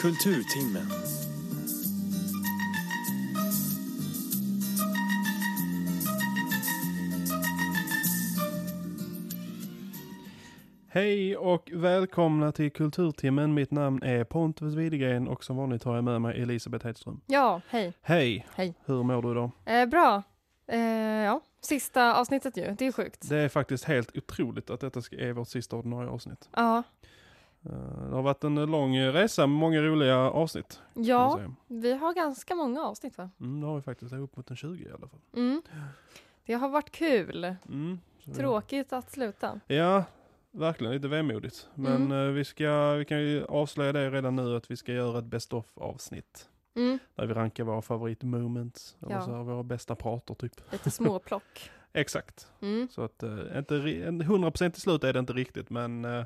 Kulturtimmen. Hej och välkomna till Kulturtimmen. Mitt namn är Pontus Widegren och som vanligt har jag med mig Elisabeth Hedström. Ja, hej. Hej! Hej. Hur mår du idag? Eh, bra. Eh, ja, sista avsnittet ju. Det är sjukt. Det är faktiskt helt otroligt att detta ska- är vårt sista ordinarie avsnitt. Ja, Det har varit en lång resa med många roliga avsnitt. ja vi har ganska många avsnitt va? Mm, det har vi faktiskt. Upp mot en 20 i alla fall. Mm. Det har varit kul. Mm, Tråkigt att sluta. Ja, verkligen lite vemodigt. Men Mm. eh, vi, ska, vi kan ju avslöja det redan nu att vi ska göra ett best of avsnitt. Mm. Där vi rankar våra favoritmoments. Eller Ja. så här, våra bästa prater typ. Lite småplock. Exakt. Mm. Så att eh, inte, ri- en 100% till slut är det inte riktigt men eh,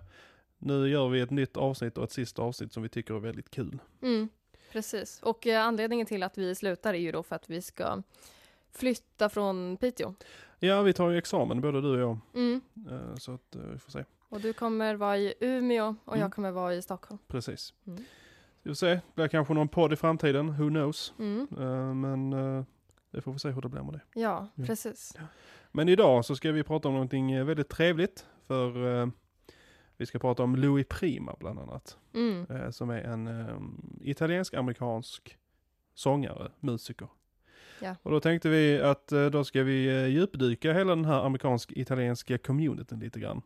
nu gör vi ett nytt avsnitt och ett sista avsnitt som vi tycker är väldigt kul. Mm. Precis. Och eh, anledningen till att vi slutar är ju då för att vi ska flytta från Piteå. Ja, vi tar ju examen både du och jag. Mm. eh, Så att eh, vi får se. Och du kommer vara i Umeå och Mm. jag kommer vara i Stockholm. Precis. Mm. Vi får se. Det blir kanske någon podd i framtiden. Who knows? Mm. Men det får vi se hur det blir med det. Ja, Ja. precis. Men idag så ska vi prata om någonting väldigt trevligt. För vi ska prata om Louis Prima bland annat. Mm. eh, Som är en eh, italiensk-amerikansk sångare, musiker. Ja. Och då tänkte vi att eh, då ska vi eh, djupdyka hela den här amerikansk-italienska communityn lite grann.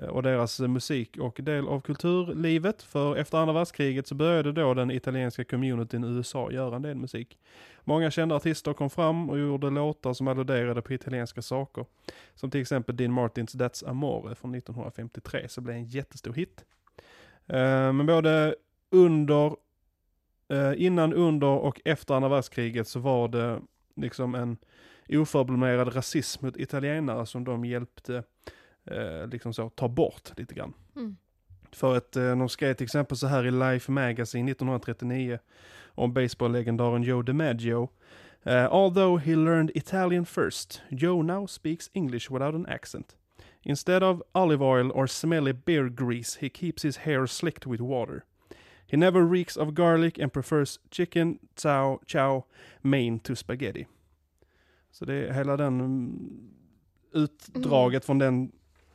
Eh, och deras musik och del av kulturlivet. För efter andra världskriget så började då den italienska communityn i USA göra en del musik. Många kända artister kom fram och gjorde låtar som alluderade på italienska saker. Som till exempel Dean Martins That's Amore från 1953 så blev en jättestor hit. Eh, men både under, eh, innan, under och efter andra världskriget så var det liksom en oförblommerad rasism mot italienare som de hjälpte eh, liksom så ta bort lite grann. Mm. För att eh, de skrev till exempel så här i Life Magazine 1939 om baseballlegendaren Joe DiMaggio. Uh, although he learned Italian first, Joe now speaks English without an accent. Instead of olive oil or smelly beer grease, he keeps his hair slicked with water. He never reeks of garlic and prefers chicken chow, chow mein to spaghetti. Så det är hela den mm, utdraget från den...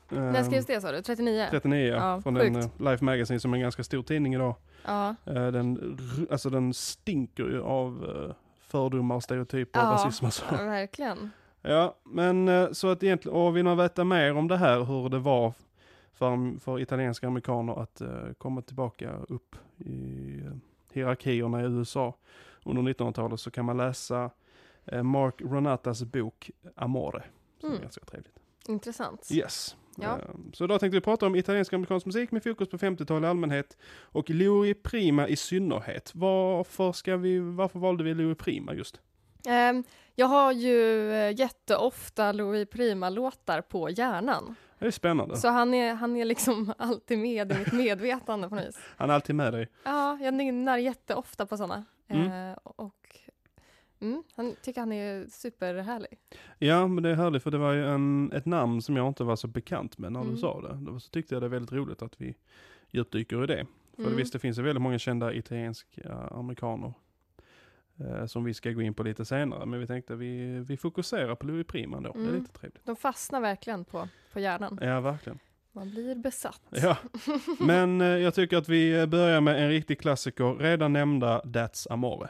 När ehm, skrevs det sa du? 39? 39 ja, från den sjukt. eh, Life Magazine som är en ganska stor tidning idag. Ja. Eh, den, alltså den stinker ju av eh, fördomar, stereotyper och Ja, rasism och så. ja, verkligen. Ja, men så att egentligen, och vill man veta mer om det här, hur det var för, för italienska amerikaner att komma tillbaka upp i hierarkierna i USA under 1900-talet så kan man läsa Mark Ronatas bok Amore. Som är Mm. ganska trevligt. Intressant. Yes. Ja. Eh, Så idag tänkte vi prata om italiensk amerikansk musik med fokus på 50-tal i allmänhet och Louis Prima i synnerhet. Varför, ska vi, varför valde vi Louis Prima just? Ehm, jag har ju eh, jätteofta Louis Prima-låtar på hjärnan. Det är spännande. Så han är, han är liksom alltid med i mitt medvetande på något vis. Han är alltid med dig. Ja, jag nynnar jätteofta på sådana. Mm. Eh, och mm, han tycker han är superhärlig. Ja, men det är härligt för det var ju en, ett namn som jag inte var så bekant med när du Mm. sa det. Då så tyckte jag det är väldigt roligt att vi djupdyker i det. För Mm. visst, det finns ju väldigt många kända italienska amerikaner eh, som vi ska gå in på lite senare. Men vi tänkte vi, vi fokuserar på Louis Prima då. Det är Mm. lite trevligt. De fastnar verkligen på, på hjärnan. Ja, verkligen. Man blir besatt. Ja, men eh, jag tycker att vi eh, börjar med en riktig klassiker, redan nämnda That's Amore.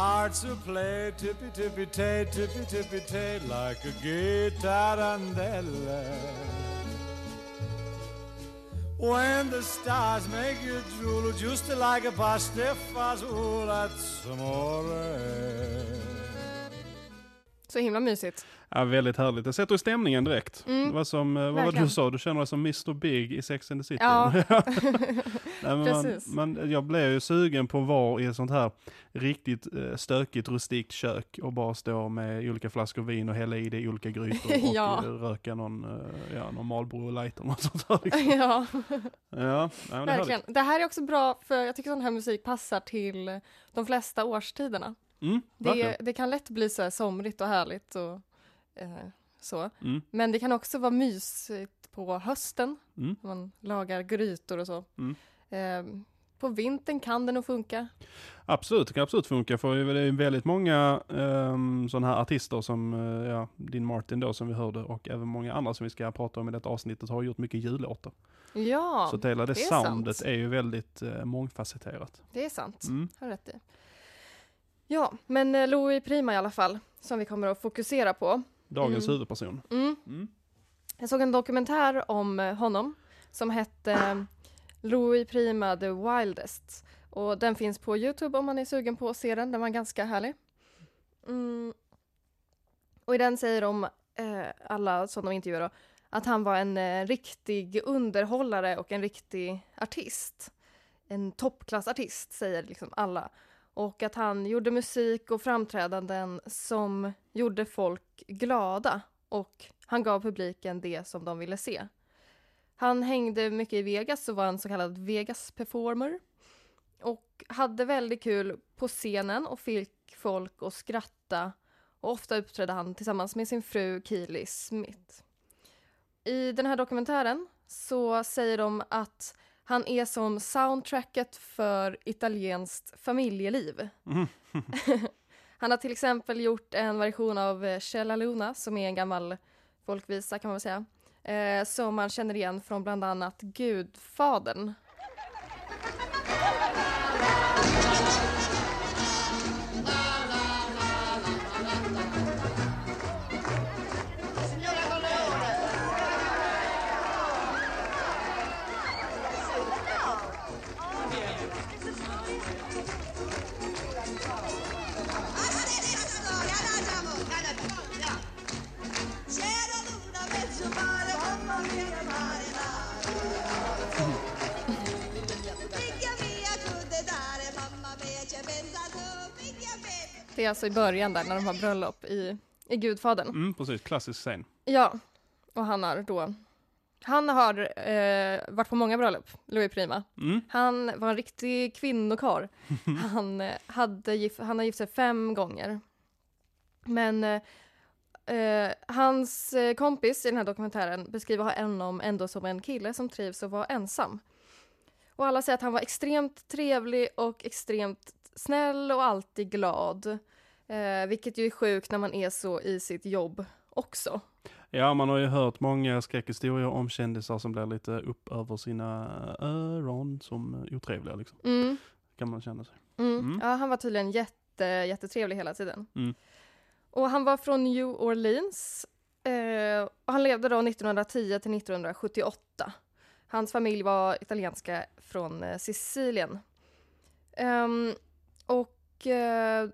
Hearts will play tippy-tippy-tay, tippy-tippy-tay, like a gay tarantella. When the stars make you drool just like a pasta fazolat amore. Så himla mysigt. Ja, väldigt härligt. Det sätter stämningen direkt. Mm, Det var som, eh, vad var det du verkligen. sa? Du känner dig som Mr Big i Sex and the City. Ja. Nej, men man, Precis. man, jag blev ju sugen på att vara i ett sånt här riktigt eh, stökigt rustikt kök och bara stå med olika flaskor vin och hälla i det i olika grytor och Ja. eh, röka någon, ja, någon Marlboro light eller något sånt där. Liksom. ja, Ja, nej, men det verkligen. Det här är också bra för jag tycker sån här musik passar till de flesta årstiderna. Mm, Det, verkligen. det kan lätt bli så här somrigt och härligt och så. Mm, Men det kan också vara mysigt på hösten, mm. när man lagar grytor och så. Mm. Eh, på vintern kan det nog funka. Absolut, det kan absolut funka för det är väldigt många um, sådana här artister som, eh, ja, Din Martin då som vi hörde och även många andra som vi ska prata om i detta avsnittet har gjort mycket jullåtar. Ja, Så hela det, det är soundet sant. är ju väldigt uh, mångfacetterat. det är sant. Mm. Har rätt i. Ja, men eh, Louis Prima i alla fall, som vi kommer att fokusera på. Dagens Mm. huvudperson. Mm. Mm. Jag såg en dokumentär om eh, honom som hette eh, Louis Prima the Wildest. Och den finns på Youtube om man är sugen på att se den. Den var ganska härlig. Mm. Och i den säger de, eh, alla som de intervjuar då, att han var en eh, riktig underhållare och en riktig artist. En toppklassartist, säger liksom alla. Och att han gjorde musik och framträdanden som gjorde folk glada och han gav publiken det som de ville se. Han hängde mycket i Vegas och var en så kallad Vegas-performer. Och hade väldigt kul på scenen och fick folk att skratta. Och ofta uppträdde han tillsammans med sin fru Keely Smith. I den här dokumentären så säger de att han är som soundtracket för italienskt familjeliv. Mm. Han har till exempel gjort en version av eh, Cella Luna som är en gammal folkvisa kan man väl säga. Eh, som man känner igen från bland annat Gudfadern. Det är alltså i början där när de har bröllop i, i Gudfadern. Mm, precis, klassisk scen. Ja, och han har då han har eh, varit på många bröllop, Louis Prima. Mm. Han var en riktig kvinnokarl. Han, eh, hade gif- han har gift sig fem gånger. Men eh, eh, hans eh, kompis i den här dokumentären beskriver honom ändå som en kille som trivs att vara ensam. Och alla säger att han var extremt trevlig och extremt snäll och alltid glad. Eh, vilket ju är sjukt när man är så i sitt jobb också. Ja, man har ju hört många skräckhistorier om kändisar som blir lite upp över sina öron som otrevliga liksom. Mm. Kan man känna sig. Mm. Mm. Ja, han var tydligen jätte, jättetrevlig hela tiden. Mm. Och han var från New Orleans. Eh, och han levde då 1910 till 1978. Hans familj var italienska från eh, Sicilien. Ehm, och eh,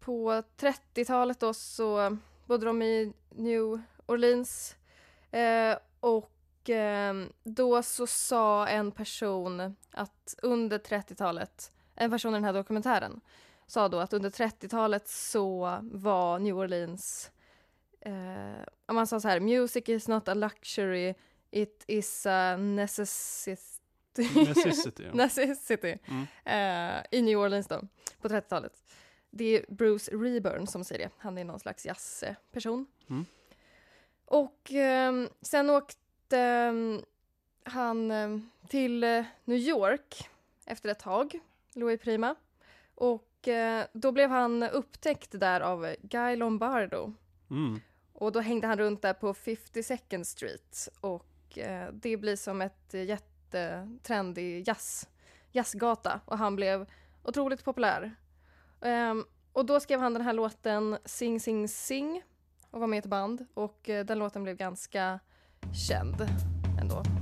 på 30-talet då så bodde de i New Orleans. Eh, och eh, då så sa en person att under 30-talet, en person i den här dokumentären, sa då att under 30-talet så var New Orleans, eh, man sa så här, music is not a luxury, it is a necessity. Necessity. ja. necessity. Mm. Eh, I New Orleans då, på 30-talet. Det är Bruce Reburn som säger det. Han är någon slags jazzperson. Mm. Och ehm, sen åkte ehm, han ehm, till eh, New York efter ett tag, Louis Prima. Och eh, då blev han upptäckt där av Guy Lombardo. Mm. Och då hängde han runt där på 52nd Street och eh, det blir som ett eh, jättetrendig jazz, jazzgata och han blev otroligt populär. Um, och då skrev han den här låten Sing Sing Sing och var med i ett band och eh, den låten blev ganska känd ändå.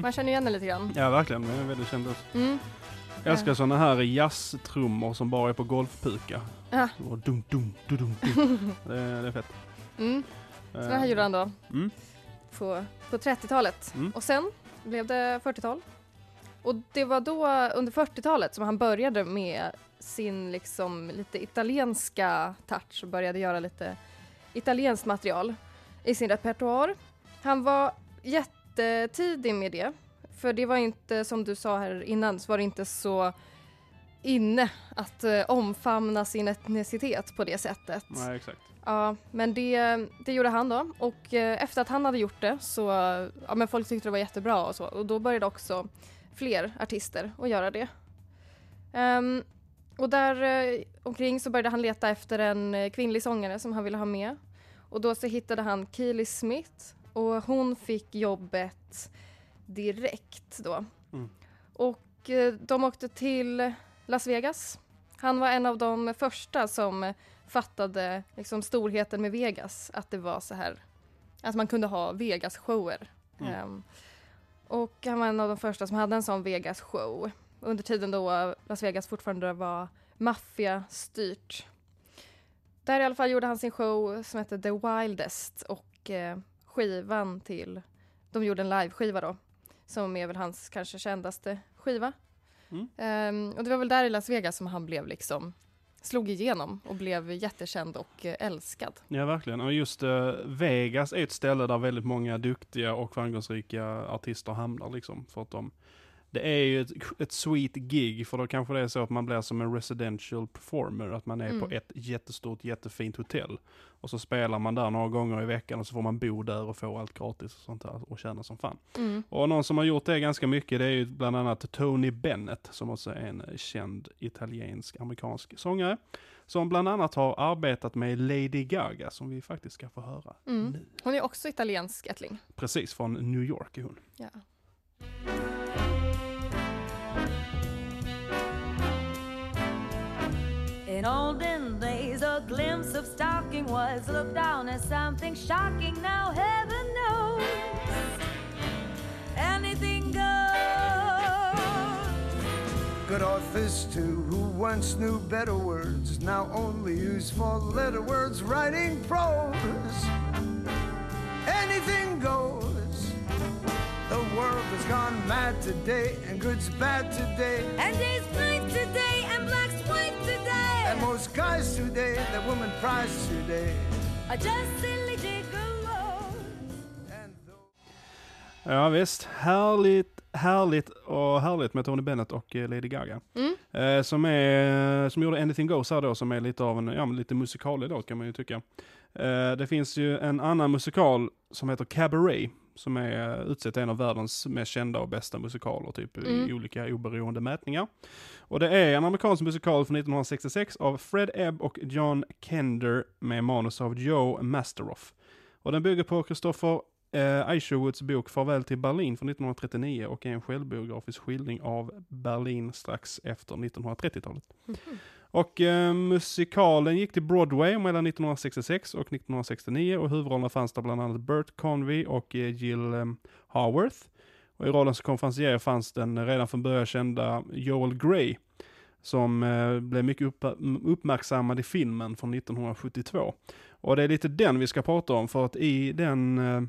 Man känner igen den lite grann. Ja, verkligen. Det är väldigt känd. Mm. Jag älskar sådana här jazztrummor som bara är på golfpuka. Ja. Och dum, dum, dum, dum, dum. det, är- det är fett. Mm. Så det här gjorde han då Mm. på, på 30-talet. Mm. Och sen blev det 40-tal. Och det var då under 40-talet som han började med sin liksom lite italienska touch och började göra lite italienskt material i sin repertoar. Han var jättetidig med det. För det var inte, som du sa här innan, så var det inte så inne att eh, omfamna sin etnicitet på det sättet. Nej, exakt. Ja, men det, det gjorde han då. Och eh, efter att han hade gjort det så, ja men folk tyckte det var jättebra och så. Och då började också fler artister att göra det. Ehm, och där eh, omkring så började han leta efter en eh, kvinnlig sångare som han ville ha med. Och då så hittade han Keely Smith och hon fick jobbet direkt då. Mm. Och eh, de åkte till Las Vegas. Han var en av de första som fattade liksom storheten med Vegas, att det var så här, att man kunde ha Vegas-shower. Mm. Ehm, och han var en av de första som hade en sån Vegas-show under tiden då Las Vegas fortfarande var maffiastyrt. Där i alla fall gjorde han sin show som hette The Wildest och eh, skivan till, de gjorde en live-skiva då, som är väl hans kanske kändaste skiva. Mm. Ehm, och det var väl där i Las Vegas som han blev liksom, slog igenom och blev jättekänd och eh, älskad. Ja, verkligen. Och just eh, Vegas är ett ställe där väldigt många duktiga och framgångsrika artister hamnar liksom. För att de, det är ju ett, ett sweet gig, för då kanske det är så att man blir som en residential performer, att man är Mm. på ett jättestort, jättefint hotell. Och så spelar man där några gånger i veckan och så får man bo där och få allt gratis och sånt där och tjäna som fan. Mm. Och någon som har gjort det ganska mycket det är ju bland annat Tony Bennett som också är en känd italiensk amerikansk sångare. Som bland annat har arbetat med Lady Gaga som vi faktiskt ska få höra Mm. nu. Hon är också italiensk ättling. Precis, från New York är hon. Ja. In olden days, a glimpse of stocking was looked on as something shocking. Now, heaven knows anything goes. Good authors too, who once knew better words, now only use four letter words writing prose. Anything goes. World has gone mad today, and good's bad today. And day's night today, and black's white today. And most guys today, that woman prize today. are just silly Ja visst, härligt, härligt och härligt med Tony Bennett och eh, Lady Gaga. Mm. Eh, som, är, som gjorde Anything Goes här då, som är lite av en, ja men lite musikalig då kan man ju tycka. Eh, det finns ju en annan musikal som heter Cabaret, som är utsett en av världens mest kända och bästa musikaler, typ i Mm. olika oberoende mätningar. Och det är en amerikansk musikal från 1966 av Fred Ebb och John Kender med manus av Joe Masteroff. Och den bygger på Christopher eh, Isherwoods bok Farväl till Berlin från 1939 och är en självbiografisk skildring av Berlin strax efter 1930-talet. Och eh, musikalen gick till Broadway mellan 1966 och 1969 och huvudrollerna fanns där bland annat Burt Convey och eh, Jill eh, Haworth. Och i rollen som konferencier fanns den redan från början kända Joel Grey som eh, blev mycket upp, uppmärksammad i filmen från 1972. Och det är lite den vi ska prata om för att i den eh,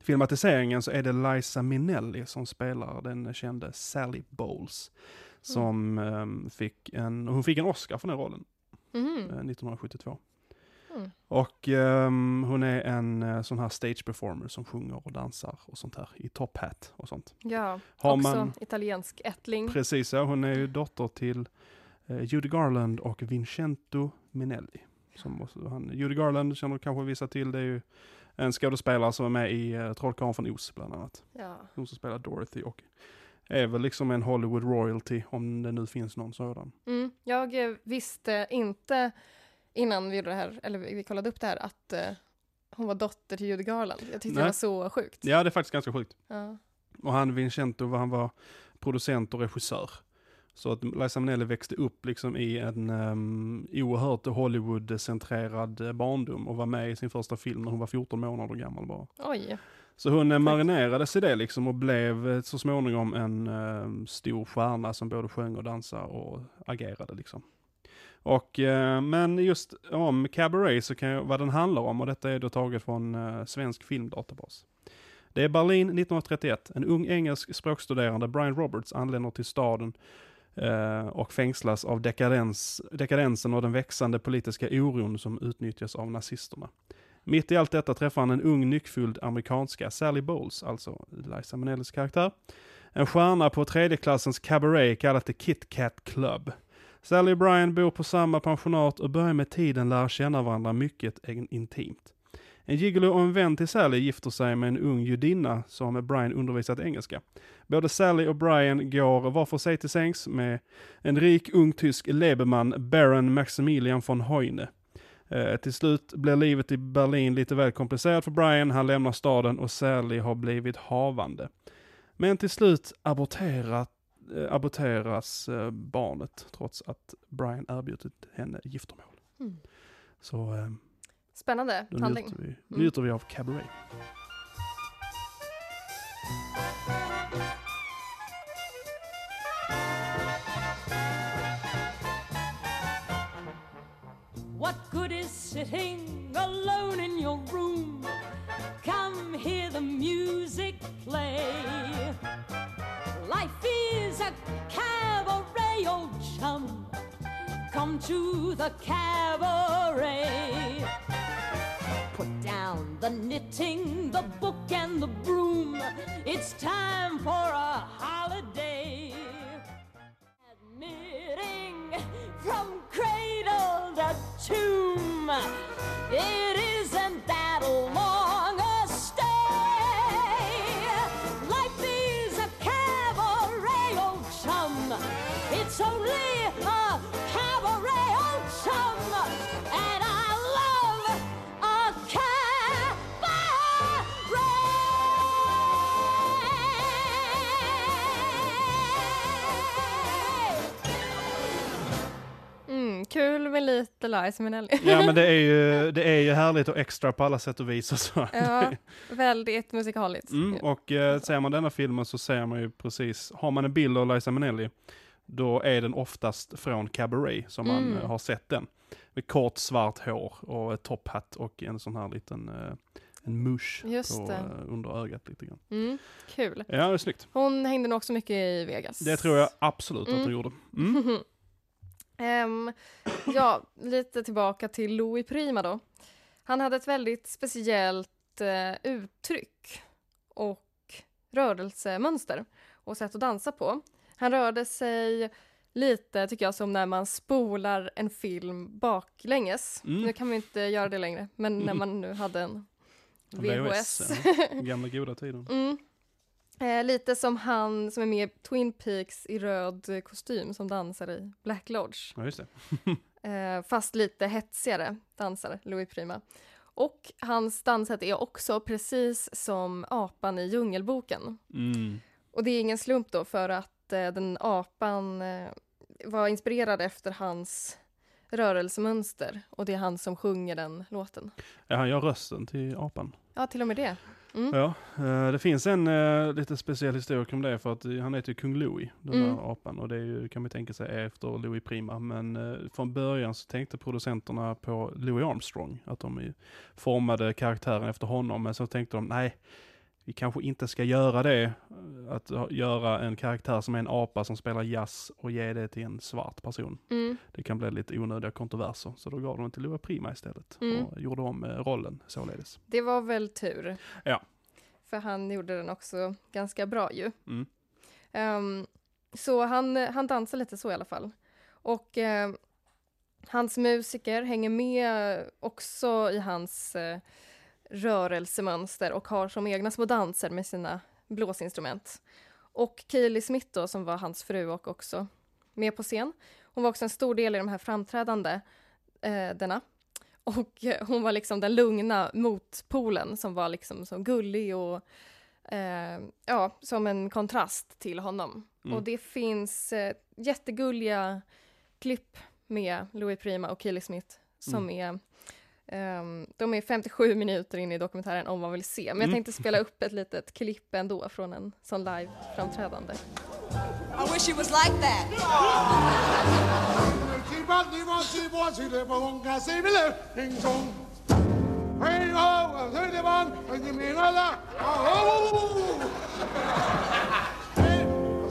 filmatiseringen så är det Liza Minnelli som spelar den kände Sally Bowles. Som eh, fick en, hon fick en Oscar för den rollen eh, 1972. Mm. Och ehm, hon är en eh, sån här stage performer som sjunger och dansar och sånt här i top hat och sånt. Ja, Har också man- italiensk ättling. Precis, ja, hon är ju dotter till eh, Judy Garland och Vincento Minnelli. Som också, han, Judy Garland känner kanske vissa till, det är ju en skådespelare som är med i uh, Trollkarlen från Oz bland annat. Ja. Hon som spelar Dorothy och är väl liksom en Hollywood royalty om det nu finns någon sådan. Mm. Jag eh, visste inte innan vi gjorde det här, eller vi kollade upp det här, att eh, hon var dotter till Judy Garland. Jag tyckte Nej. det var så sjukt. Ja, det är faktiskt ganska sjukt. Ja. Och han Vincento, han var producent och regissör. Så att Liza Minnelli växte upp liksom i en um, oerhört Hollywood-centrerad eh, barndom och var med i sin första film när hon var 14 månader gammal bara. Oj. Så hon eh, marinerades i det liksom och blev eh, så småningom en eh, stor stjärna som både sjöng och dansade och agerade liksom. Och, eh, men just om Cabaret så kan jag, vad den handlar om och detta är då taget från eh, Svensk Filmdatabas. Det är Berlin 1931. En ung engelsk språkstuderande, Brian Roberts, anländer till staden eh, och fängslas av dekadens, dekadensen och den växande politiska oron som utnyttjas av nazisterna. Mitt i allt detta träffar han en ung nyckfull amerikanska, Sally Bowles, alltså Liza Minnellis karaktär. En stjärna på tredjeklassens cabaret kallat The Kit Kat Club. Sally och Brian bor på samma pensionat och börjar med tiden lära känna varandra mycket intimt. En gigolo och en vän till Sally gifter sig med en ung judinna som Brian undervisat engelska. Både Sally och Brian går var för sig till sängs med en rik ung tysk lebeman, Baron Maximilian von Heune. Eh, till slut blir livet i Berlin lite väl komplicerat för Brian, han lämnar staden och Sally har blivit havande. Men till slut aborterat, eh, aborteras eh, barnet trots att Brian erbjudit henne giftermål. Mm. Så eh, Spännande handling. njuter vi, Mm. njuter vi av Cabaret. Sitting alone in your room? Come hear the music play. Life is a cabaret, old chum. Come to the cabaret. Put down the knitting, the book, and the broom. It's time for a holiday. Admitting from cradle to tomb, it isn't that Mm, med lite Liza Minnelli. Ja men det är, ju, det är ju härligt och extra på alla sätt och vis och så. ja, väldigt musikaliskt. Mm, och eh, ser man denna filmen så ser man ju precis, har man en bild av Liza Minnelli, då är den oftast från Cabaret som man Mm. eh, har sett den. Med kort svart hår och ett topphatt och en sån här liten, eh, en musch Just på, eh, under ögat lite grann. Mm, kul. Ja, det är snyggt. Hon hängde nog också mycket i Vegas. Det tror jag absolut att Mm. hon gjorde. Mm. Ehm, ja, lite tillbaka till Louis Prima då. Han hade ett väldigt speciellt eh, uttryck och rörelsemönster och sätt att dansa på. Han rörde sig lite, tycker jag, som när man spolar en film baklänges. Mm. Nu kan man inte göra det längre, men när man nu hade en VHS, VHS. Gamla goda tiden. Mm. Eh, lite som han som är med i Twin Peaks i röd kostym som dansar i Black Lodge. Ja, just det. Eh, fast lite hetsigare dansare, Louis Prima. Och hans danssätt är också precis som apan i Djungelboken. Mm. Och det är ingen slump då för att eh, den apan eh, var inspirerad efter hans rörelsemönster och det är han som sjunger den låten. Ja, han gör rösten till apan. Ja, till och med det. Mm. Ja, eh, det finns en eh, lite speciell historia om det för att eh, han heter ju kung Louis, den Mm. där apan. Och det är ju, kan man tänka sig är efter Louis Prima. Men från början så tänkte producenterna på Louis Armstrong, att de formade karaktären efter honom. Men så tänkte de, nej, vi kanske inte ska göra det. eh, Att göra en karaktär som är en apa som spelar jazz och ge det till en svart person. Mm. Det kan bli lite onödiga kontroverser. Så då gav de till Louis Prima istället. Mm. Och gjorde om eh, rollen således. Det var väl tur. Ja. För han gjorde den också ganska bra ju. Mm. Ehm, så han, han dansar lite så i alla fall. Och eh, hans musiker hänger med också i hans eh, rörelsemönster och har som egna små danser med sina blåsinstrument. Och Kaeli Smith då, som var hans fru och också med på scen. Hon var också en stor del i de här framträdande eh, denna. Och hon var liksom den lugna motpolen som var liksom så gullig och eh, ja, som en kontrast till honom. Mm. Och det finns eh, jättegulliga klipp med Louis Prima och Keely Smith som är ehm, de är 57 minuter in i dokumentären om man vill se. Men jag Mm. tänkte spela upp ett litet klipp ändå från en sån live-framträdande. I wish it was like that.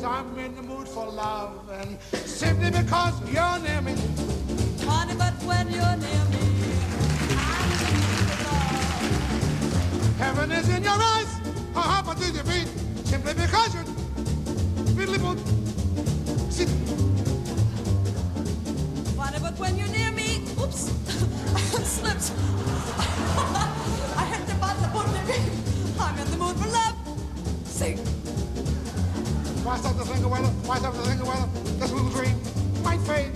I'm in the mood for love, and simply because you're near me. Honey, but when you're near me, is in your eyes, a hop to your feet, simply because you're fiddly boot. See, Funny, but when you're near me, oops, I slipped. I hit the button, the I'm in the mood for love. Sing. why stop the thing weather? Why stop the thing weather? This little dream might fade.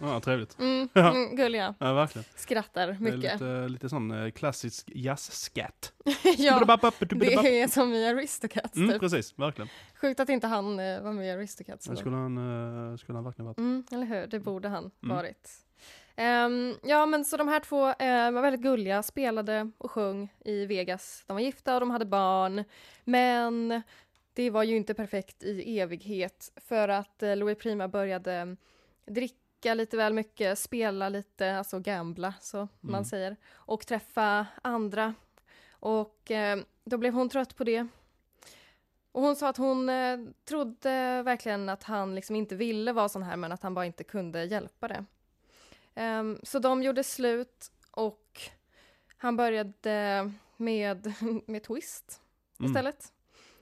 Ja, trevligt. Mm, Ja. mm, gulliga, Ja, verkligen. skrattar Det är mycket. lite, lite sån eh, klassisk jazz-scat. ja, Det är som i Aristocats Mm, typ. precis, verkligen. Sjukt att inte han eh, var med i Aristocats. Det skulle han, eh, skulle han verkligen varit. Mm, eller hur, det borde han Mm. varit. Ehm, ja men så de här två eh, var väldigt gulliga, spelade och sjöng i Vegas. De var gifta och de hade barn. Men det var ju inte perfekt i evighet för att eh, Louis Prima började dricka lite väl mycket, spela lite, alltså gambla så man Mm. säger, och träffa andra. Och eh, då blev hon trött på det. Och hon sa att hon eh, trodde verkligen att han liksom inte ville vara sån här men att han bara inte kunde hjälpa det. Ehm, så de gjorde slut och han började med, med Twist Mm. istället.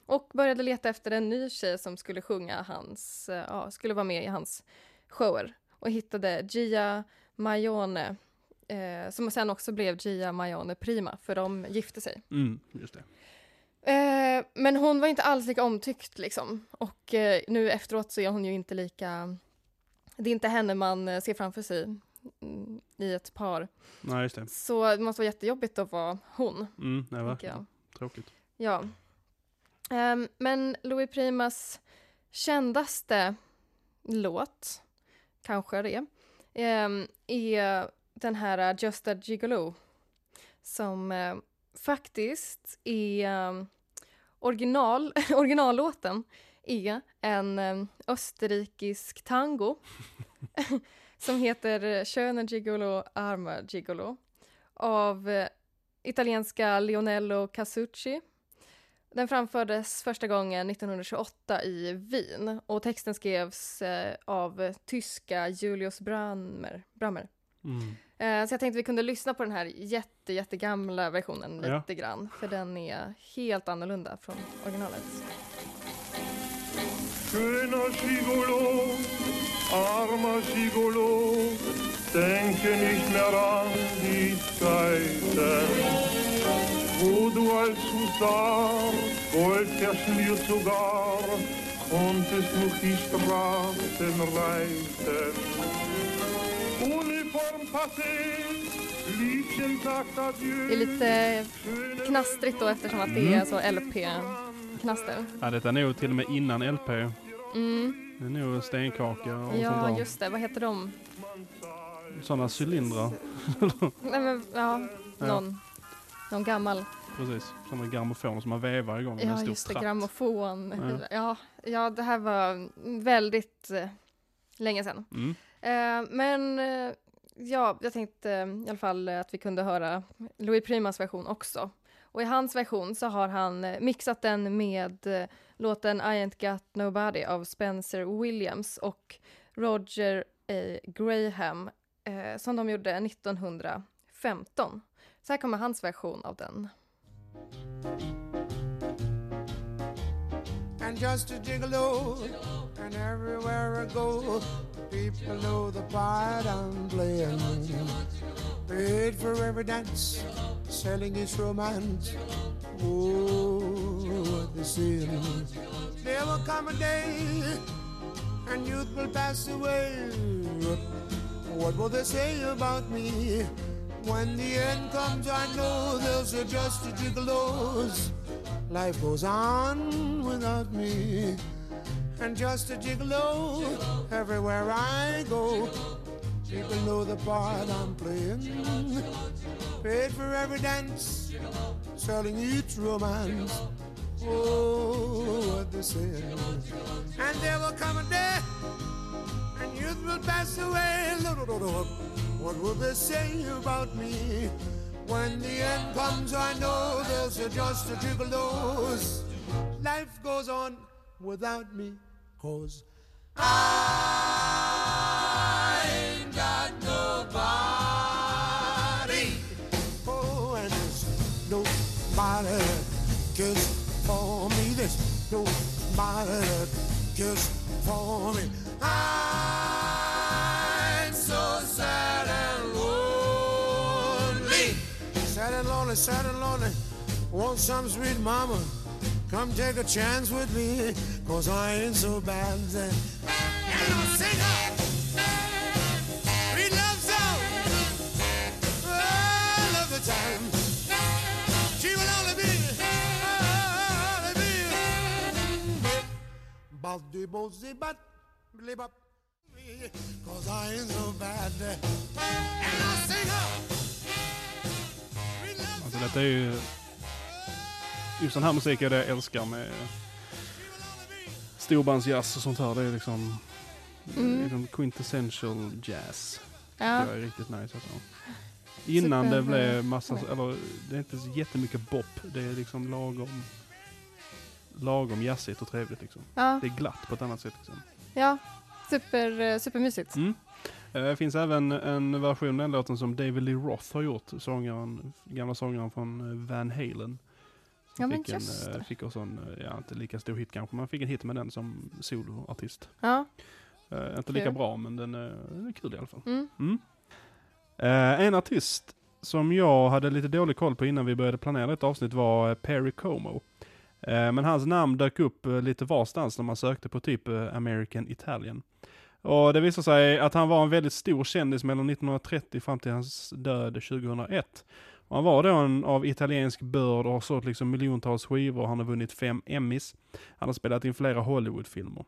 Och började leta efter en ny tjej som skulle sjunga hans, eh, ja, skulle vara med i hans shower. Och hittade Gia Maione, eh, som sen också blev Gia Maione Prima, för de gifte sig. Mm, just det. Eh, men hon var inte alls lika omtyckt liksom. Och eh, nu efteråt så är hon ju inte lika... Det är inte henne man eh, ser framför sig mm, i ett par. Nej, just det. Så det måste vara jättejobbigt att vara hon, Mm, nej, verkligen. Tråkigt. Ja. Ehm, men Louis Primas kändaste låt, kanske det, ehm, är eh, den här eh, Just a Gigolo. Som eh, faktiskt är original, originallåten är en österrikisk tango som heter Schöne Gigolo, Arma Gigolo av italienska Leonello Casucci. Den framfördes första gången 1928 i Wien och texten skrevs eh, av tyska Julius Brammer. Brammer. Mm. Eh, så jag tänkte vi kunde lyssna på den här jätte, jättegamla versionen Ja. lite grann, för den är helt annorlunda från originalet. Schöner Gigolo, armer Gigolo, denke nicht mehr an die Zeiten, wo du als Husar, Gold verschmiert sogar, konntest noch die Straßen reiten. Uniform passé. Det är lite knastrigt då eftersom att det är så LP-knaster. Ja, detta är nog till och med innan LP. Mm. Det är nog stenkaka och Ja, sånt där. just det. Vad heter de? Sådana cylindrar. Nej, men, ja, Ja. Någon, gammal. Precis. Sådana grammofoner som man vevar igång med en Ja, stor just det. tratt. Grammofon. Ja. Ja. ja, det här var väldigt eh, länge sedan. Mm. Eh, men eh, ja, jag tänkte eh, i alla fall eh, att vi kunde höra Louis Primas version också. Och i hans version så har han eh, mixat den med låten I ain't got nobody av Spencer Williams och Roger A. Graham som de gjorde 1915. Så här kommer hans version av den. and just a gigolo. And everywhere I go, people know the part I'm playing. Paid for every dance, selling his romance. Oh, what they say. There will come a day, and youth will pass away. what will they say about me? When the end comes, I know they'll say just a gigolo's. Life goes on without me. And just a gigolo everywhere I go. People know the part I'm playing. Paid for every dance, selling each romance. Oh, what they say. And there will come a day, and youth will pass away. What will they say about me? When the end comes, I know say just a gigolo's. Life goes on without me, cause I ain't got nobody. Oh, and there's nobody cares for me. There's nobody cares for me. I'm Sad and lonely. Want some sweet mama? Come take a chance with me, cause I ain't so bad. And I'll sing her. Sweet love song. All of the time. She will only be, only be. Bop de bat. Cause I ain't so bad. And I'll sing her. Alltså detta är ju... Just den här musik är det jag älskar med storbandsjazz och sånt här. Det är liksom, Mm. liksom quintessential jazz. Ja. Det är riktigt nice alltså. Innan Super- det blev massa, eller det är inte så jättemycket bop. Det är liksom lagom, lagom jazzigt och trevligt liksom. Ja, Det är glatt på ett annat sätt liksom. ja. Super, eh, supermysigt. Mm. Eh, Det finns även en version av den låten som David Lee Roth har gjort, sångaren, gamla sångaren från eh, Van Halen. Som Ja, men fick, en, eh, det. fick också en, eh, ja inte lika stor hit kanske, men fick en hit med den som soloartist. Ja. Eh, inte lika bra, men den, är- den är kul i alla fall. Mm. Mm. Eh, en artist som jag hade lite dålig koll på innan vi började planera ett avsnitt var eh, Perry Como. Eh, men hans namn dök upp eh, lite varstans när man sökte på typ eh, American Italian. Och det visade sig att han var en väldigt stor kändis mellan 1930 fram till hans död 2001. Och han var då en av italiensk börd och har sålt liksom miljontals skivor. Han har vunnit fem Emmys. Han har spelat in flera Hollywoodfilmer.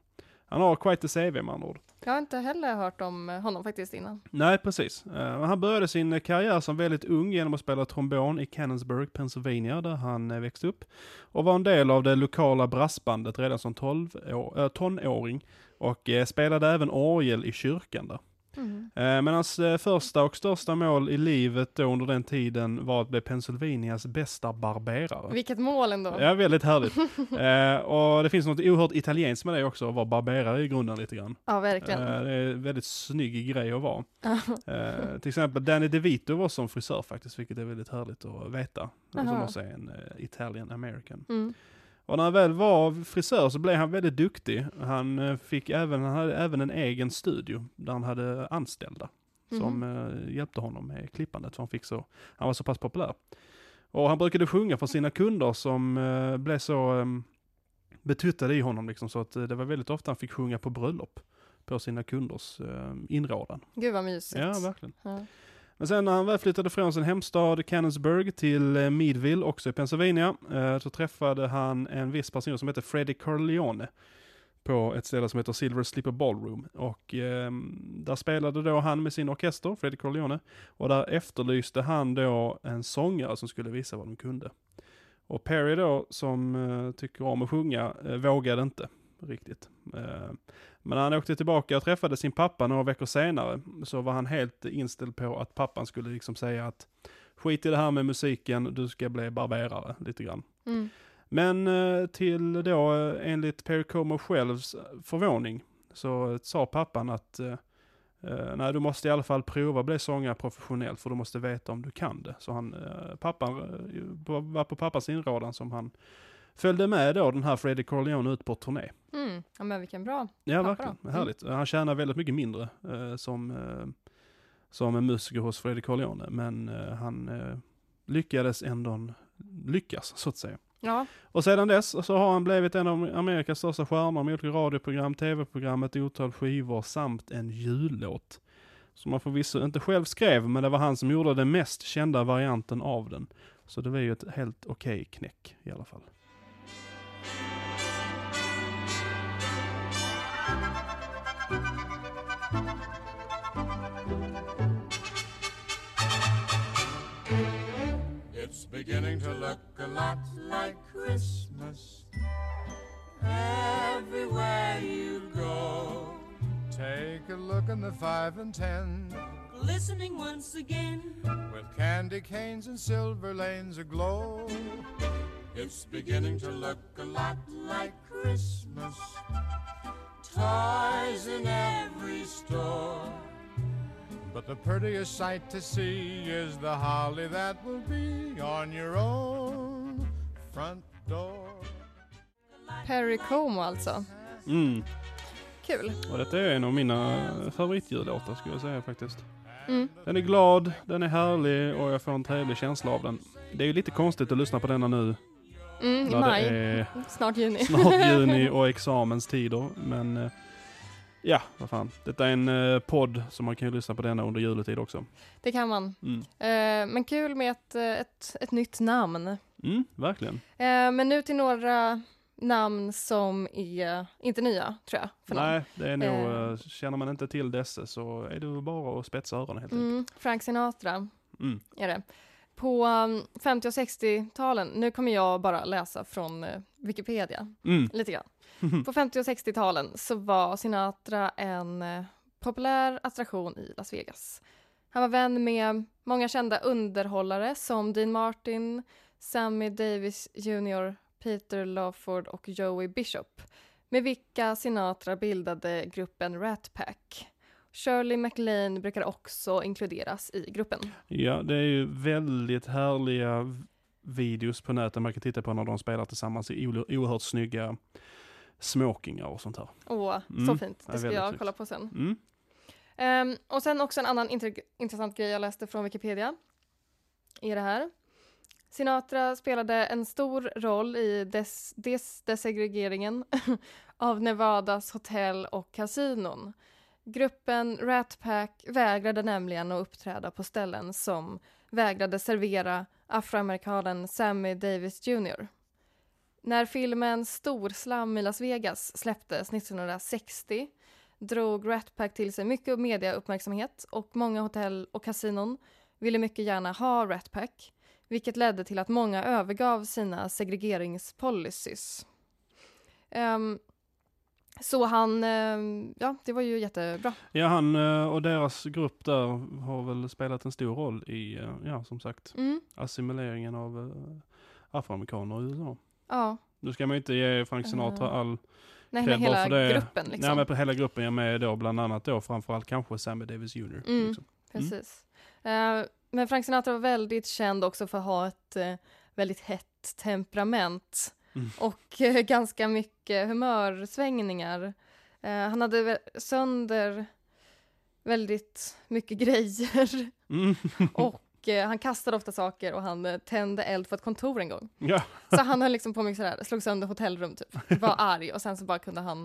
Han har quite a CV med andra ord. Jag har inte heller hört om eh, honom faktiskt innan. Nej, precis. Eh, han började sin eh, karriär som väldigt ung genom att spela trombon i Cannonsburg, Pennsylvania, där han växte upp. Och var en del av det lokala brassbandet redan som 12 år, äh, tonåring. Och eh, spelade även orgel i kyrkan där. Mm. Eh, men hans eh, första och största mål i livet då under den tiden var att bli Pennsylvanias bästa barberare. Vilket mål ändå. Ja, väldigt härligt. eh, och det finns något oerhört italienskt med det också, att vara barberare i grunden lite grann. Ja, verkligen. Det är en väldigt snygg grej att vara. Till exempel Danny DeVito var som frisör faktiskt, vilket är väldigt härligt att veta. Som också är en Italian American. Mm. Och när han väl var frisör så blev han väldigt duktig. Han eh, fick även, han hade även en egen studio där han hade anställda. Som eh, hjälpte honom med klippandet för han fick så, han var så pass populär. Och han brukade sjunga för sina kunder som eh, blev så um, betuttade i honom liksom så att eh, det var väldigt ofta han fick sjunga på bröllop. På sina kunders eh, inrådan. Gud vad mysigt. Ja, verkligen. Ja. Men sen när han väl flyttade från sin hemstad Cannonsburg till eh, Meadville, också i Pennsylvania, eh, så träffade han en viss person som heter Freddie Corleone på ett ställe som heter Silver Slipper Ballroom. Och eh, där spelade då han med sin orkester, Freddie Corleone, och där efterlyste han då en sångare som skulle visa vad de kunde. Och Perry då, som eh, tycker om att sjunga, eh, vågade inte riktigt. Eh, Eh, men när han åkte tillbaka och träffade sin pappa några veckor senare så var han helt inställd på att pappan skulle liksom säga att skit i det här med musiken, du ska bli barberare lite grann. Mm. Men eh, till då eh, enligt Perry Como självs förvåning så eh, sa pappan att eh, eh, nej du måste i alla fall prova att bli sångare professionellt för du måste veta om du kan det. Så han, eh, pappan, eh, var på pappas inrådan som han följde med då den här Freddie Corleone ut på turné. Mm. Ja, men vilken bra. Ja, Pappa verkligen. då? Härligt. Han tjänar väldigt mycket mindre eh, som, eh, som en musiker hos Freddie Corleone, men eh, han eh, lyckades ändå lyckas, så att säga. Ja, Och sedan dess så har han blivit en av Amerikas största stjärnor med olika radioprogram, tv-program, ett otal skivor samt en jullåt. Som man förvisso inte själv skrev, men det var han som gjorde den mest kända varianten av den. Så det var ju ett helt okej knäck i alla fall. It's beginning to look a lot like Christmas everywhere you go. Take a look in the five and ten Listening once again. with candy canes and silver lanes aglow. It's beginning to look a lot like Christmas. Toys in every store. But the prettiest sight to see is the holly that will be on your own front door. Perry Como alltså. Mm. Kul. Och detta är en av mina favoritjullåtar skulle jag säga faktiskt. Mm. Den är glad, den är härlig och jag får en trevlig känsla av den. Det är ju lite konstigt att lyssna på denna nu Mm, I maj. är Snart juni. snart juni och examenstider. Men eh, ja, vad fan. Detta är en eh, podd så man kan ju lyssna på denna under juletid också. Det kan man. Mm, Eh, men kul med ett, ett, ett nytt namn. mm verkligen. Men nu till några namn som är inte nya, tror jag. För. Nej, det är nog, Eh. känner man inte till dessa så är det bara att spetsa öronen helt enkelt. Mm, Frank Sinatra Mm. är det. På um, 50 och 60-talen, nu kommer jag bara läsa från eh, Wikipedia, Mm. lite grann. På 50 och 60-talen så var Sinatra en eh, populär attraktion i Las Vegas. Han var vän med många kända underhållare som Dean Martin, Sammy Davis Jr, Peter Lawford och Joey Bishop med vilka Sinatra bildade gruppen Rat Pack. Shirley MacLaine brukar också inkluderas i gruppen. Ja, det är ju väldigt härliga videos på nätet man kan titta på när de spelar tillsammans i oerhört snygga smokingar och sånt här. Åh, så Mm, fint. ja, Det ska jag kolla på sen. Mm. Ehm, och sen också en annan intressant grej jag läste från Wikipedia. Är det här. Sinatra spelade en stor roll i des- des- desegregeringen av Nevadas hotell och kasinon. Gruppen Rat Pack vägrade nämligen att uppträda på ställen som vägrade servera afroamerikanen Sammy Davis Jr. När filmen Storslam i Las Vegas släpptes 1960 drog Rat Pack till sig mycket mediauppmärksamhet och många hotell och kasinon ville mycket gärna ha Rat Pack, vilket ledde till att många övergav sina segregeringspolicies. Um, så han, ehm, ja det var ju jättebra. Ja, han eh, och deras grupp där har väl spelat en stor roll i, eh, ja som sagt, Mm, assimileringen av eh, afroamerikaner i USA. ja, Nu ska man ju inte ge Frank Sinatra Eh, all nej, men hela gruppen liksom. Nej men på hela gruppen jag med då, bland annat då framförallt kanske Sammy Davis Jr. Mm. Liksom. Precis. Eh, men Frank Sinatra var väldigt känd också för att ha ett eh, väldigt hett temperament Mm. och eh, ganska mycket humörsvängningar. Eh, han hade sönder väldigt mycket grejer Mm. och eh, han kastade ofta saker och han eh, tände eld på ett kontor en gång. ja. Så han höll liksom på med sådär, slog sönder hotellrum typ, var arg och sen så bara kunde han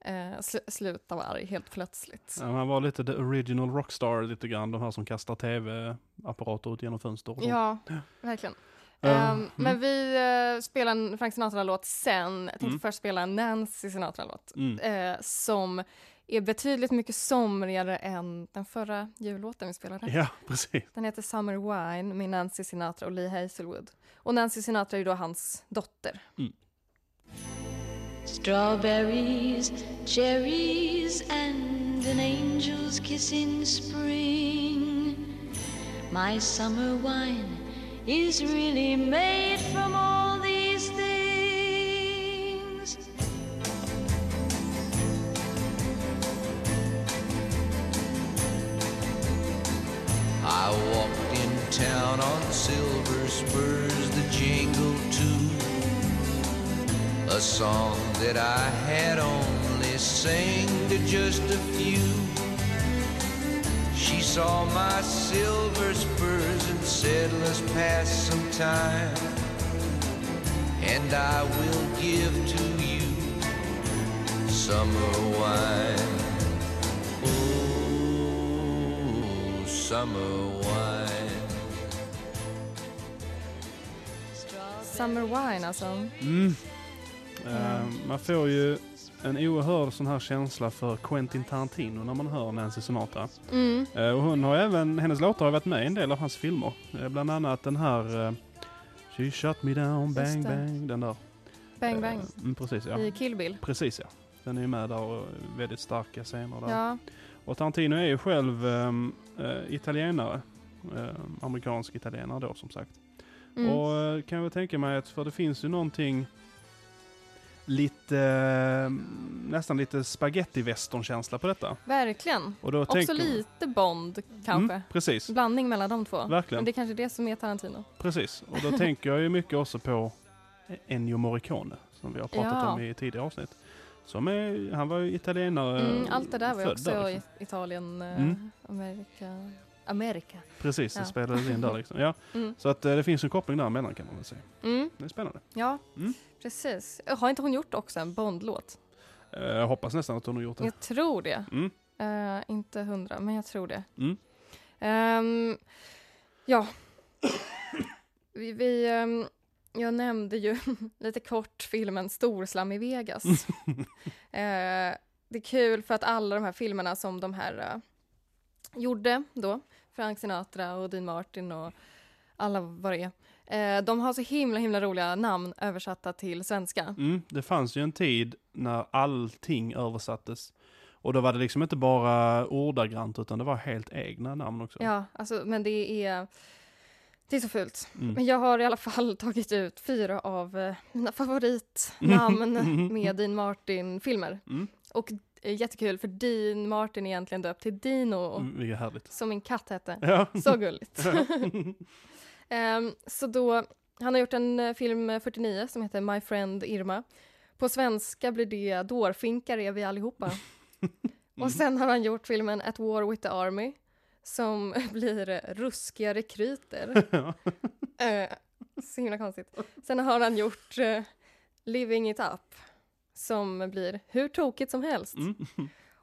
eh, sl- sluta vara arg helt plötsligt. ja, han var lite the original rockstar lite grann, de här som kastar tv-apparater ut genom fönster och sånt. Ja, verkligen. Ehm, mm. Men vi uh, spelar en Frank Sinatra-låt sen. Jag tänkte Mm. först spela en Nancy Sinatra-låt Mm. eh, som är betydligt mycket somrigare än den förra jullåten vi spelade. Ja, precis. Den heter Summer Wine med Nancy Sinatra och Lee Hazelwood. Och Nancy Sinatra är ju då hans dotter. Strawberries, cherries, and an angel's kiss in spring. My summer wine is really made from all these things. I walked in town on silver spurs that jingle too. A song that I had only sang to just a few. She saw my silver spurs and said, Let's pass some time. And I will give to you summer wine. Oh, summer wine. Summer Wine alltså. Mm. Eh, man får ju en oerhörd sån här känsla för Quentin Tarantino när man hör Nancy Sinatra. Mm. Eh, och hon har även, hennes låtar har varit med i en del av hans filmer. Eh, bland annat den här eh, She shut me down, bang Just bang. Den där. Bang Bang. Eh, mm, precis ja. I Kill Bill. Precis ja. Den är ju med där och väldigt starka scener där. Ja. Och Tarantino är ju själv ehm, eh, italienare. Eh, amerikansk italienare då som sagt. Mm. Och eh, kan jag tänka mig att, för det finns ju någonting lite, eh, nästan lite spaghetti känsla på detta. Verkligen. Och då Också lite Bond kanske. Mm, precis, Blandning mellan de två. Verkligen. Men det är kanske det som är Tarantino. precis. Och då tänker jag ju mycket också på Ennio Morricone, som vi har pratat Ja. om i tidigare avsnitt. Som är, han var ju italienare. Mm, allt det där var ju också där, liksom. Italien, eh, Mm. Amerika. Amerika. Precis, det Ja. spelades in där liksom. Ja. Mm. Så att eh, det finns en koppling däremellan kan man väl säga. Mm. Det är spännande. Ja, Mm. precis. Har inte hon gjort också en Bond-låt? Eh, Jag hoppas nästan att hon har gjort det. Jag tror det. Eh, inte hundra, men jag tror det. Ehm, ja. Vi, vi, ehm, jag nämnde ju lite kort filmen Storslam i Vegas. Eh, det är kul för att alla de här filmerna som de här eh, gjorde då, Frank Sinatra och Dean Martin och alla vad det är, eh, de har så himla himla roliga namn översatta till svenska. Mm, det fanns ju en tid när allting översattes. Och då var det liksom inte bara ordagrant utan det var helt egna namn också. Ja, alltså, men det är, det är så fult. Mm. Men jag har i alla fall tagit ut fyra av eh, mina favoritnamn med Dean Martin-filmer. Mm. Och jättekul för Dean Martin är egentligen döpt till Dino, Mm, härligt. som min katt hette. Ja. Så gulligt. Ehm, så då, han har gjort en eh, film eh, 49 som heter My Friend Irma. På svenska blir det Dårfinkar är vi allihopa. Och sen har han gjort filmen At War with the Army som blir eh, Ruskiga rekryter. Eh, så himla konstigt. Sen har han gjort eh, Living It Up som blir hur tokigt som helst. Mm.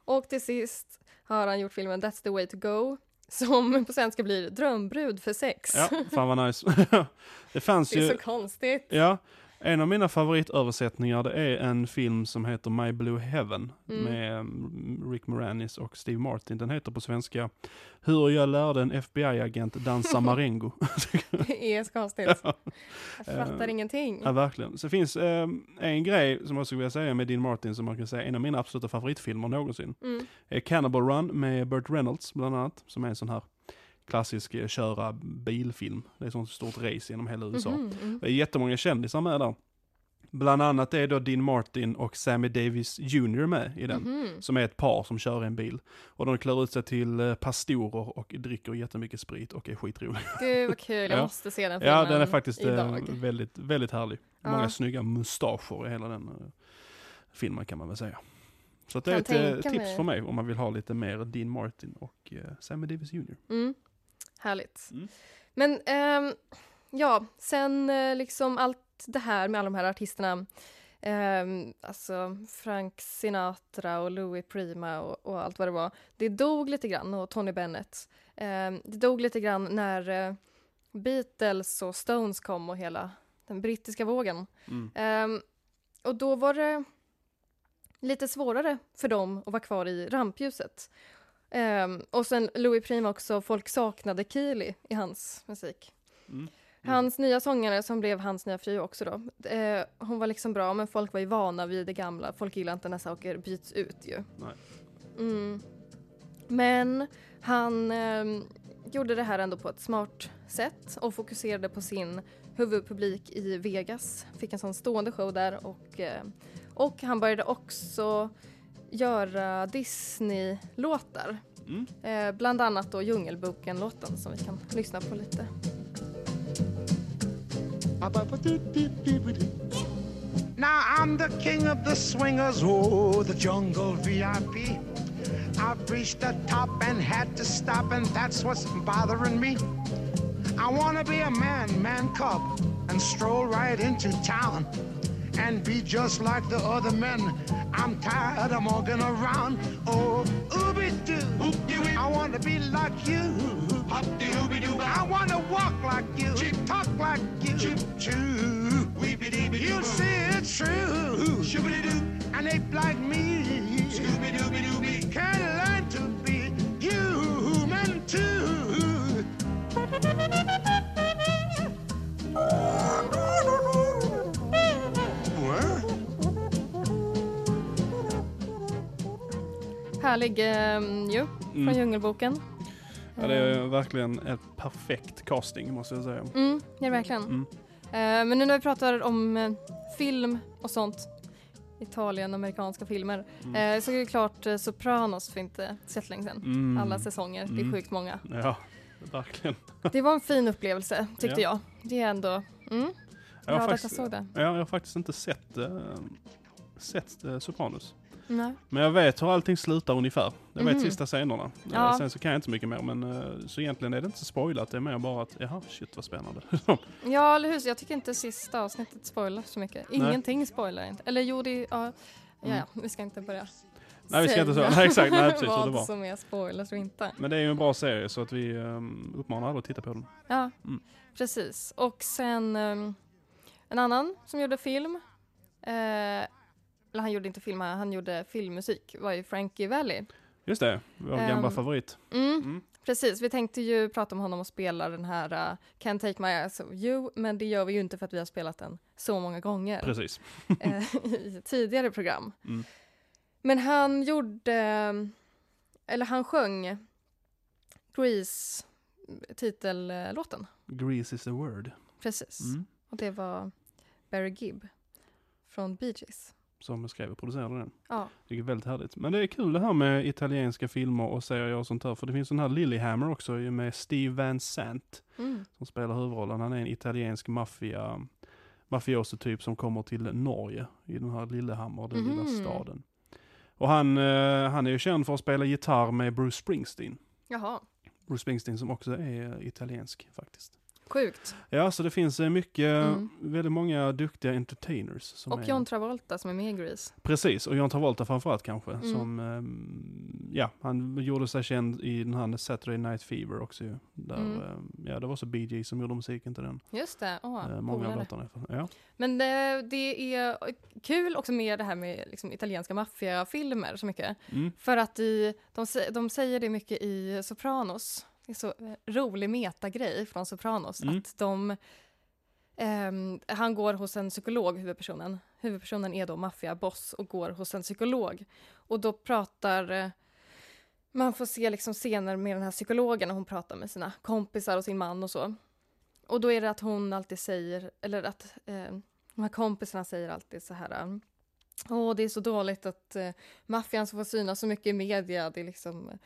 Och till sist har han gjort filmen That's the way to go som på svenska blir Drömbrud för sex. Ja, fan vad nice. det fanns Det är ju, så konstigt. ja, en av mina favoritöversättningar det är en film som heter My Blue Heaven Mm. med mm, Rick Moranis och Steve Martin. Den heter på svenska Hur jag lärde en FBI-agent dansa marengo. Det är så konstigt. Ja. Jag fattar Eh, ingenting. Ja, verkligen. Så det finns eh, en grej som jag skulle vilja säga med Dean Martin som man kan säga är en av mina absoluta favoritfilmer någonsin. Mm. Cannibal Run med Burt Reynolds bland annat, som är en sån här klassisk eh, köra bilfilm. Det är ett sånt stort race genom hela USA. Mm. Det är jättemånga kändisar med där. Bland annat är då Dean Martin och Sammy Davis Jr med i den. Mhm. Som är ett par som kör en bil. Och de klär ut sig till eh, pastorer och dricker jättemycket sprit och är skitroliga. Gud vad kul, jag Ja. måste se den filmen Ja, den är faktiskt eh, idag. väldigt, väldigt härlig. Ja. Många snygga mustascher i hela den filmen kan man väl säga. Så det Kan är ett tips mig. för mig om man vill ha lite mer Dean Martin och Sammy Davis Jr. Mm. Härligt. Mm. Men ehm, ja, sen eh, liksom allt det här med alla de här artisterna. ehm, alltså Frank Sinatra och Louis Prima och, och allt vad det var. Det dog lite grann och Tony Bennett. Ehm, det dog lite grann när eh, Beatles och Stones kom och hela den brittiska vågen. Mm. Ehm, och då var det lite svårare för dem att vara kvar i rampljuset. Ehm, och sen Louis Prima också, folk saknade Keely i hans musik. Mm. Hans nya sångare som blev hans nya fru också då. Eh, hon var liksom bra men folk var ju vana vid det gamla. Folk gillar inte när saker byts ut ju. Mm. Men han ehm, gjorde det här ändå på ett smart sätt och fokuserade på sin huvudpublik i Vegas. Fick en sån stående show där och, eh, och han började också göra Disney-låtar. Mm. Eh, bland annat då Djungelboken-låten som vi kan lyssna på lite. Now I'm the king of the swingers, oh, the jungle VIP. I've reached the top and had to stop, and that's what's bothering me. I wanna be a man, man cub, and stroll right into town and be just like the other men. I'm tired of walking around. Oh, ooby doo. I want to be like you. Hop dee ooby doo. I want to walk like you, talk like you. You see it's true. An ape like Härlig eh, ju, från Mm. Djungelboken. Ja, det är verkligen ett perfekt casting måste jag säga. Mm, ja, det verkligen. Mm. Eh, men nu när vi pratar om eh, film och sånt, Italien, amerikanska filmer, Mm. eh, så är det klart eh, Sopranos för inte så länge sedan. Mm. Alla säsonger, det är Mm. sjukt många. Ja, verkligen. Det var en fin upplevelse tyckte Ja. jag. Det är ändå, mm, Jag har, bra att jag faktiskt, såg det. ja, jag har faktiskt inte sett, eh, sett eh, Sopranos. Nej. Men jag vet hur allting slutar ungefär. Jag vet Mhm. sista scenerna. Eh, Ja. Sen så kan jag inte så mycket mer men eh, så egentligen är det inte så spoilat. Det är mer bara att jaha shit vad spännande. Ja, eller hur? Jag tycker inte sista avsnittet spoilar så mycket. Ingenting spoilar inte. Eller jo, det ja, ja, ja, vi ska inte börja Mm. Nej, vi ska inte så- säga nej, exakt. Nej, precis, så det vad var. som är spoilers och inte. men det är ju en bra serie så att vi um, uppmanar alla att titta på den. Ja, Mm. precis. Och sen ehm, en annan som gjorde film. Eh, eller han gjorde inte film, han gjorde filmmusik. var ju Frankie Valli. Just det, vår gamla Ehm, favorit. Mm, Mm. Precis, vi tänkte ju prata om honom och spela den här uh, Can't take my eyes off you, men det gör vi ju inte för att vi har spelat den så många gånger Precis. eh, i tidigare program. Mm. Men han gjorde, eller han sjöng Grease titellåten. Grease is the word. Precis. Mm. Och det var Barry Gibb från Bee Gees. Som skrev och producerade den. Ja. Det är väldigt härligt. Men det är kul det här med italienska filmer och serier och sånt där. För det finns den här Lilyhammer också med Steve Van Sant. Mm. som spelar huvudrollen. Han är en italiensk maffia, mafioso-typ som kommer till Norge i den här Lillehammer, den lilla Mhm. staden. Och han, eh, han är ju känd för att spela gitarr med Bruce Springsteen. Jaha, Bruce Springsteen som också är italiensk faktiskt. Sjukt. Ja, så det finns eh, mycket, Mm. väldigt många duktiga entertainers. Som Och är, John Travolta som är med i Grease. Precis, och John Travolta framförallt kanske. Mm. Som, ehm, ja, han gjorde sig känd i den här Saturday Night Fever också ju. Där, Mm. ehm, ja, det var så Bee Gees som gjorde musiken till den. Just det, åh, Eh, många av låtarna. Ja. Men det, det är kul också med det här med liksom italienska maffiafilmer så mycket. Mm. För att i, de, de säger det mycket i Sopranos. Det är så eh, rolig metagrej från Sopranos. Mm. Att de, ehm, han går hos en psykolog, huvudpersonen. Huvudpersonen är då maffiaboss och går hos en psykolog. Och då pratar eh, man får se liksom scener med den här psykologen när hon pratar med sina kompisar och sin man och så. Och då är det att hon alltid säger, eller att eh, de här kompisarna säger alltid så här eh, Åh, det är så dåligt att eh, maffian får synas så mycket i media. Det liksom eh,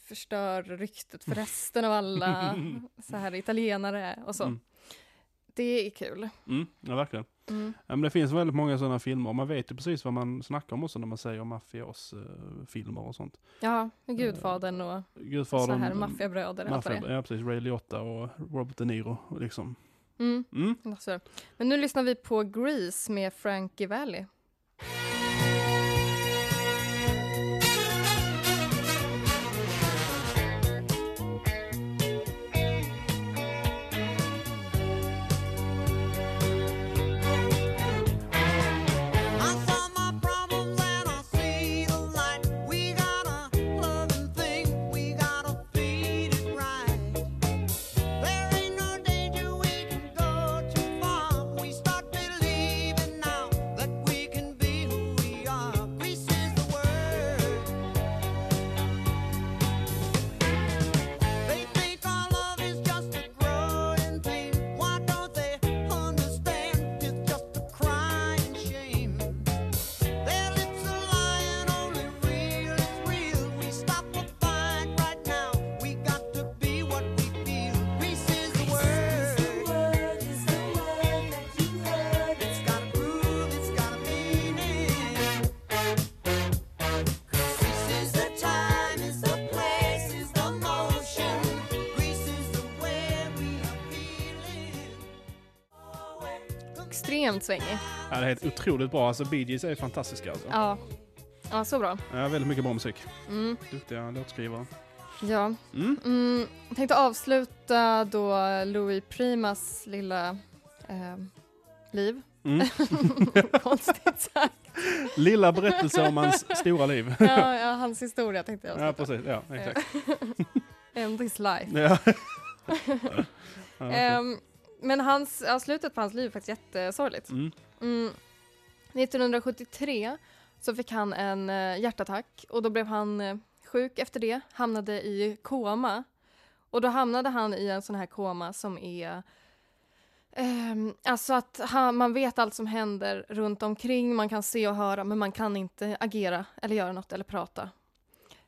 förstör ryktet för resten av alla så här italienare och så. Mm. Det är kul. Mm, ja, verkligen. Mm. Ja, men det finns väldigt många sådana filmer. och Man vet ju precis vad man snackar om också när man säger maffios-filmer och sånt. Ja, med Gudfadern och Gudfadern. så här maffiabröder. Maffia, ja, precis. Ray Liotta och Robert De Niro. Liksom. Mm. Mm. Men nu lyssnar vi på Grease med Frankie Valli. Extremt svängig. Ja, det är helt otroligt bra. Alltså Bee Gees är fantastiska alltså. Ja. Ja. Ja, så bra. väldigt mycket bra musik. Mm. Duktiga låtskrivare. Ja. Mm. Mm, tänkte avsluta då Louis Primas lilla eh, liv. Mm. Konstigt sagt. Lilla berättelse om hans stora liv. Ja, ja, hans historia tänkte jag Ja, precis. Ja, exakt. And this life. Ja. ja. Ehm, men hans, ja, slutet på hans liv är faktiskt jättesorgligt. mm. Mm. 1973 så fick han en eh, hjärtattack och då blev han eh, sjuk efter det, hamnade i koma. Och då hamnade han i en sån här koma som är ehm, alltså att han, man vet allt som händer runt omkring, man kan se och höra men man kan inte agera eller göra något eller prata.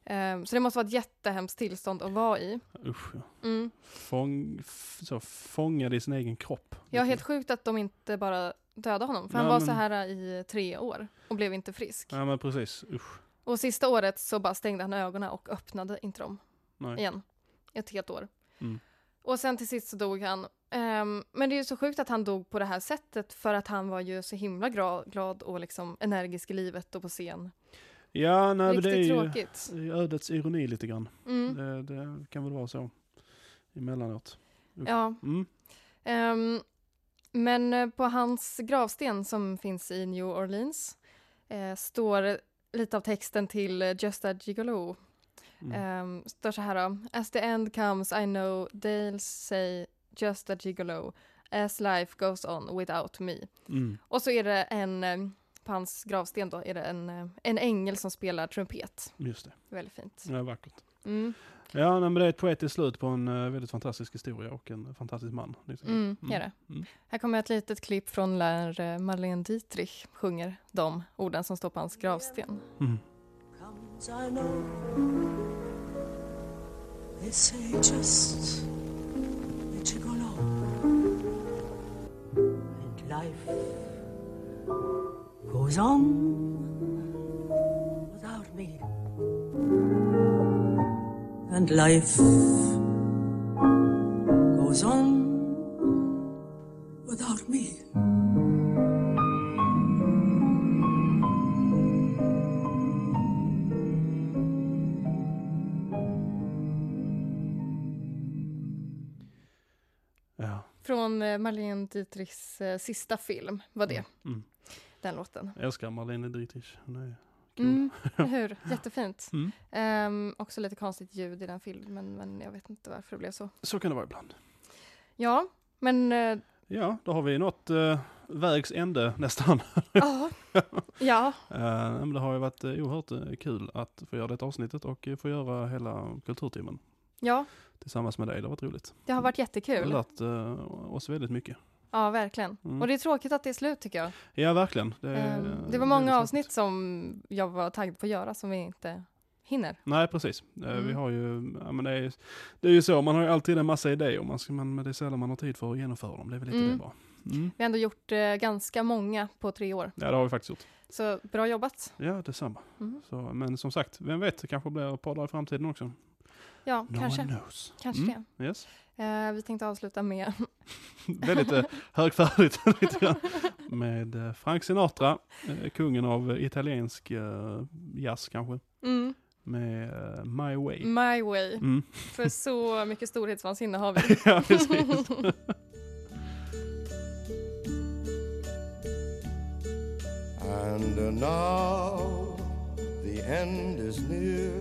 Ehm, så det måste vara ett jättehemskt tillstånd att vara i. Usch. Mm. Fång, så, fångad i sin egen kropp. Ja, helt sjukt att de inte bara dödade honom. För han Ja, var men- så här i tre år och blev inte frisk. Ja, men precis. Usch. Och sista året så bara stängde han ögonen och öppnade inte dem Nej. igen. Ett helt år. Mm. Och sen till sist så dog han. Ehm, men det är ju så sjukt att han dog på det här sättet för att han var ju så himla glad och liksom energisk i livet och på scen. Ja, nej, men det är Riktigt ju tråkigt. ödets ironi lite grann. Mm. Det, det kan väl vara så emellanåt. Usch. Ja. Mm. Ehm, men eh, på hans gravsten som finns i New Orleans eh, står lite av texten till Just a Gigolo. Mm. Um, står så här då. As the end comes I know they'll say just a gigolo as life goes on without me. Mm. Och så är det en, eh, på hans gravsten då, är det en, eh, en ängel som spelar trumpet. Just det. Väldigt fint. Ja, vackert. Mm. Ja, men det är ett poetiskt slut på en eh, väldigt fantastisk historia och en fantastisk man. Liksom. Mm, är det. Mm. Här kommer ett litet klipp från när eh, Marlene Dietrich sjunger de orden som står på hans gravsten. Mm. They say just goes on without me. And life goes on without me. Från eh, Marlene Dietrichs eh, sista film var det, Mm. Den låten. Jag älskar Marlene Dietrich. Hon är cool. Mm, hur? Jättefint. Mm. Ehm, också lite konstigt ljud i den filmen, men jag vet inte varför det blev så. Så kan det vara ibland. Ja, men eh, Ja, då har vi nått uh, vägs ände nästan. ja. ja. Eh, men det har ju varit uh, oerhört kul att få göra detta avsnittet och få göra hela kulturtimmen Ja, tillsammans med dig. Det har varit roligt. det har varit Vi har jättekul. lärt oss väldigt mycket. Ja, verkligen. Mm. Och det är tråkigt att det är slut tycker jag. Ja, verkligen. Det, eh, det var många väldigt avsnitt som jag var taggad på att göra som vi inte hinner. Nej, precis. Eh, Mm. Vi har ju, ja, men det, är, det är ju så, man har ju alltid en massa idéer, man ska, men det är sällan man har tid för att genomföra dem. Det är väl lite Mm. det bara. Mm. Vi har ändå gjort eh, ganska många på tre år. Ja, det har vi faktiskt gjort. Så bra jobbat. Ja, detsamma. Mm. Så, men som sagt, vem vet, det kanske blir poddar i framtiden också. Ja, No kanske. one knows. Kanske Mm. det. Yes. Eh, vi tänkte avsluta med Väldigt eh, högfärdigt. Med eh, Frank Sinatra, eh, kungen av italiensk jazz kanske. mm, Med My Way. My Way. Mm. För så mycket storhetsvansinne har vi. ja, precis. And uh, now the end is near,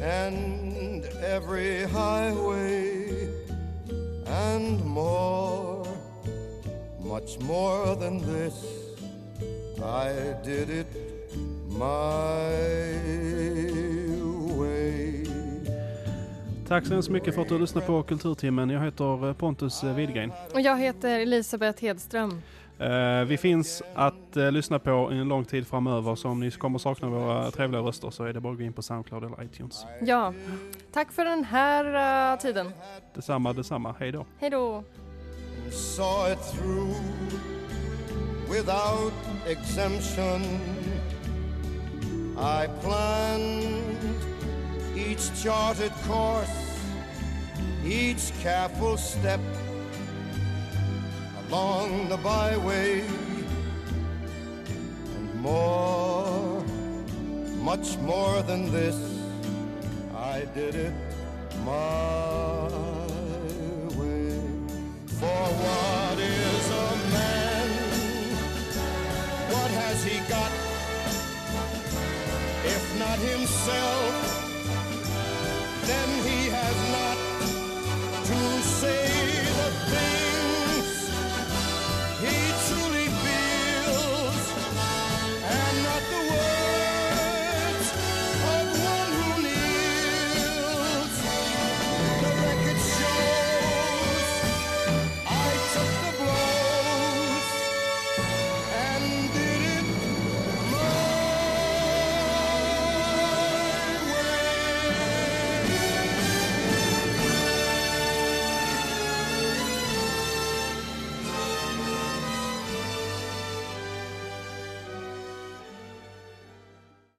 and every highway and more, much more than this. I did it my way. Tack så hemskt mycket för att du lyssnade på Kulturtimmen. Jag heter eh, Pontus eh, Widgren. Och jag heter Elisabeth Hedström. Eh, vi finns att eh, lyssna på en lång tid framöver, så om ni kommer sakna våra trevliga röster så är det bara att gå in på Soundcloud eller iTunes. Ja, tack för den här eh, tiden. Detsamma, detsamma. Hej då. Hej då. saw it through without exemption. I planned each charted course, each careful step along the byway. And more, much more than this, I did it my way. For what is a man? What has he got? If not himself, then he has not to say.